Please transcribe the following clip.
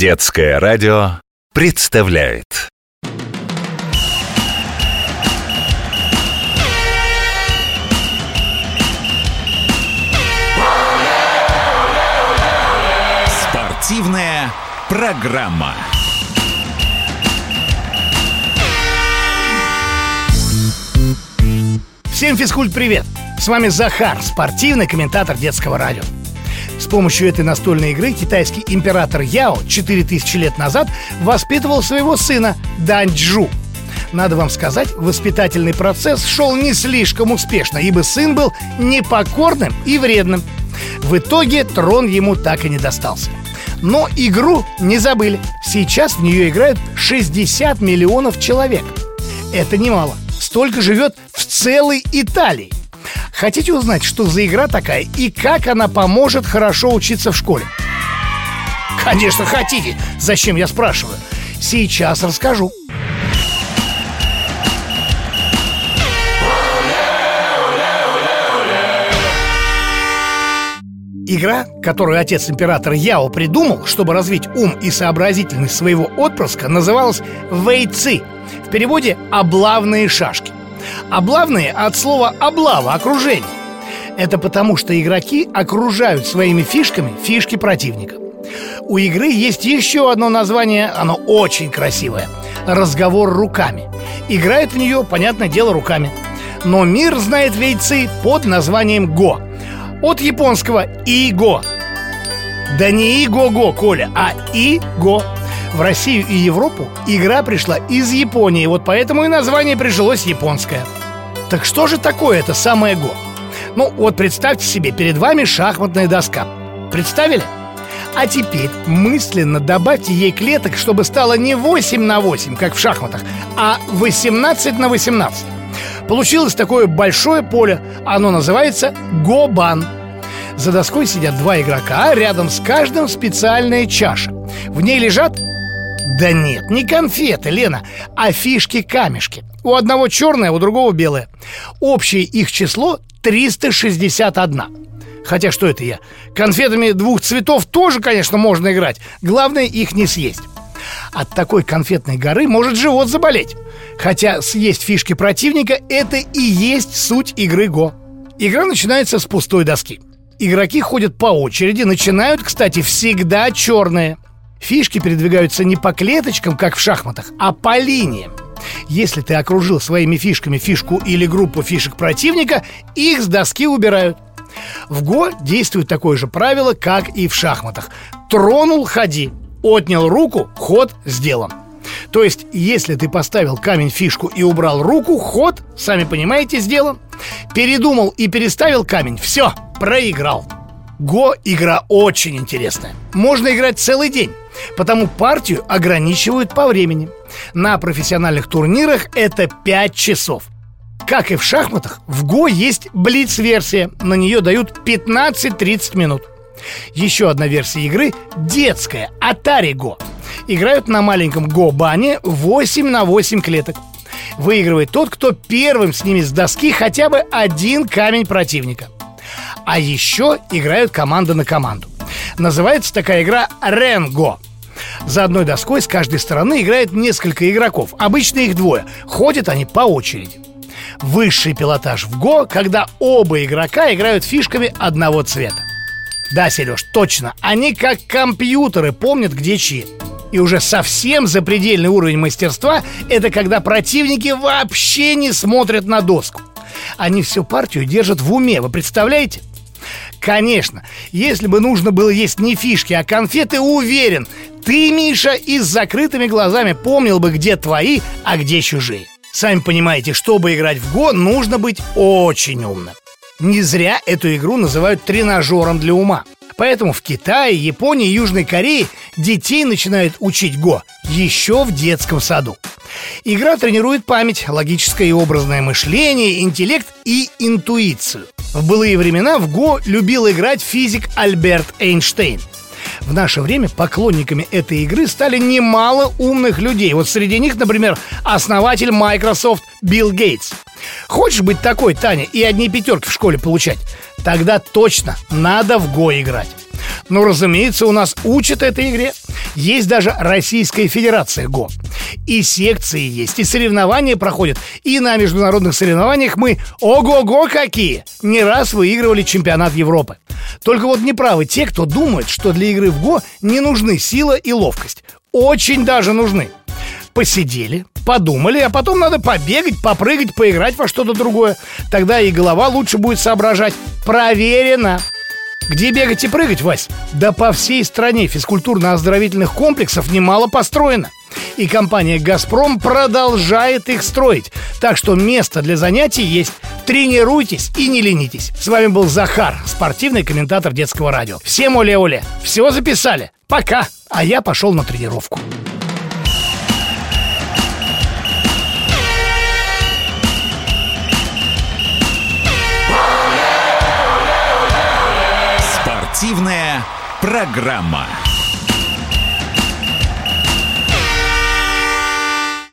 Детское радио представляет Спортивная программа. Всем физкульт привет! С вами Захар, спортивный комментатор детского радио. С помощью этой настольной игры китайский император Яо 4000 лет назад воспитывал своего сына Даньчжу. Надо вам сказать, воспитательный процесс шел не слишком успешно, ибо сын был непокорным и вредным. В итоге трон ему так и не достался. Но игру не забыли. Сейчас в нее играют 60 миллионов человек. Это немало. Столько живет в целой Италии. Хотите узнать, что за игра такая и как она поможет хорошо учиться в школе? Конечно, хотите. Зачем я спрашиваю? Сейчас расскажу. Игра, которую отец императора Яо придумал, чтобы развить ум и сообразительность своего отпрыска, называлась «Вейцы», в переводе «облавные шашки». Облавные от слова «облава» — окружение. Это потому, что игроки окружают своими фишками фишки противника. У игры есть еще одно название, оно очень красивое – «Разговор руками». Играет в нее, понятное дело, руками. Но мир знает вейцы под названием «Го». От японского «Иго». Да не «Иго-го», Коля, а «Иго». В Россию и Европу игра пришла из Японии, вот поэтому и название прижилось японское. Так что же такое это самое Го? Ну вот представьте себе, перед вами шахматная доска. Представили? А теперь мысленно добавьте ей клеток, чтобы стало не 8 на 8, как в шахматах, а 18 на 18. Получилось такое большое поле, оно называется Гобан. За доской сидят два игрока, а рядом с каждым специальная чаша. В ней лежат да нет, не конфеты, Лена, а фишки-камешки. У одного черное, у другого белое. Общее их число 361. Хотя что это я? Конфетами двух цветов тоже, конечно, можно играть. Главное их не съесть. От такой конфетной горы может живот заболеть. Хотя съесть фишки противника – это и есть суть игры Го. Игра начинается с пустой доски. Игроки ходят по очереди, начинают, кстати, всегда черные – Фишки передвигаются не по клеточкам, как в шахматах, а по линиям. Если ты окружил своими фишками фишку или группу фишек противника, их с доски убирают. В Го действует такое же правило, как и в шахматах. Тронул – ходи, отнял руку – ход сделан. То есть, если ты поставил камень фишку и убрал руку, ход, сами понимаете, сделан. Передумал и переставил камень, все, проиграл. Го игра очень интересная. Можно играть целый день, потому партию ограничивают по времени. На профессиональных турнирах это 5 часов. Как и в шахматах, в Го есть блиц-версия. На нее дают 15-30 минут. Еще одна версия игры – детская, Atari Go. Играют на маленьком Го-бане 8 на 8 клеток. Выигрывает тот, кто первым снимет с доски хотя бы один камень противника – а еще играют команда на команду. Называется такая игра Ренго. За одной доской с каждой стороны играет несколько игроков. Обычно их двое. Ходят они по очереди. Высший пилотаж в ГО, когда оба игрока играют фишками одного цвета. Да, Сереж, точно. Они как компьютеры помнят, где чьи. И уже совсем запредельный уровень мастерства – это когда противники вообще не смотрят на доску. Они всю партию держат в уме, вы представляете? Конечно, если бы нужно было есть не фишки, а конфеты, уверен, ты, Миша, и с закрытыми глазами помнил бы, где твои, а где чужие. Сами понимаете, чтобы играть в Го, нужно быть очень умным. Не зря эту игру называют тренажером для ума. Поэтому в Китае, Японии и Южной Корее детей начинают учить Го еще в детском саду. Игра тренирует память, логическое и образное мышление, интеллект и интуицию. В былые времена в Го любил играть физик Альберт Эйнштейн. В наше время поклонниками этой игры стали немало умных людей. Вот среди них, например, основатель Microsoft Билл Гейтс. Хочешь быть такой, Таня, и одни пятерки в школе получать? Тогда точно надо в Го играть. Ну, разумеется, у нас учат этой игре. Есть даже Российская Федерация ГО. И секции есть, и соревнования проходят. И на международных соревнованиях мы ого-го какие! Не раз выигрывали чемпионат Европы. Только вот неправы те, кто думает, что для игры в ГО не нужны сила и ловкость. Очень даже нужны. Посидели, подумали, а потом надо побегать, попрыгать, поиграть во что-то другое. Тогда и голова лучше будет соображать. Проверено! Где бегать и прыгать, Вась? Да по всей стране физкультурно-оздоровительных комплексов немало построено. И компания «Газпром» продолжает их строить. Так что место для занятий есть. Тренируйтесь и не ленитесь. С вами был Захар, спортивный комментатор детского радио. Всем оле-оле. Все записали. Пока. А я пошел на тренировку. Спортивная программа.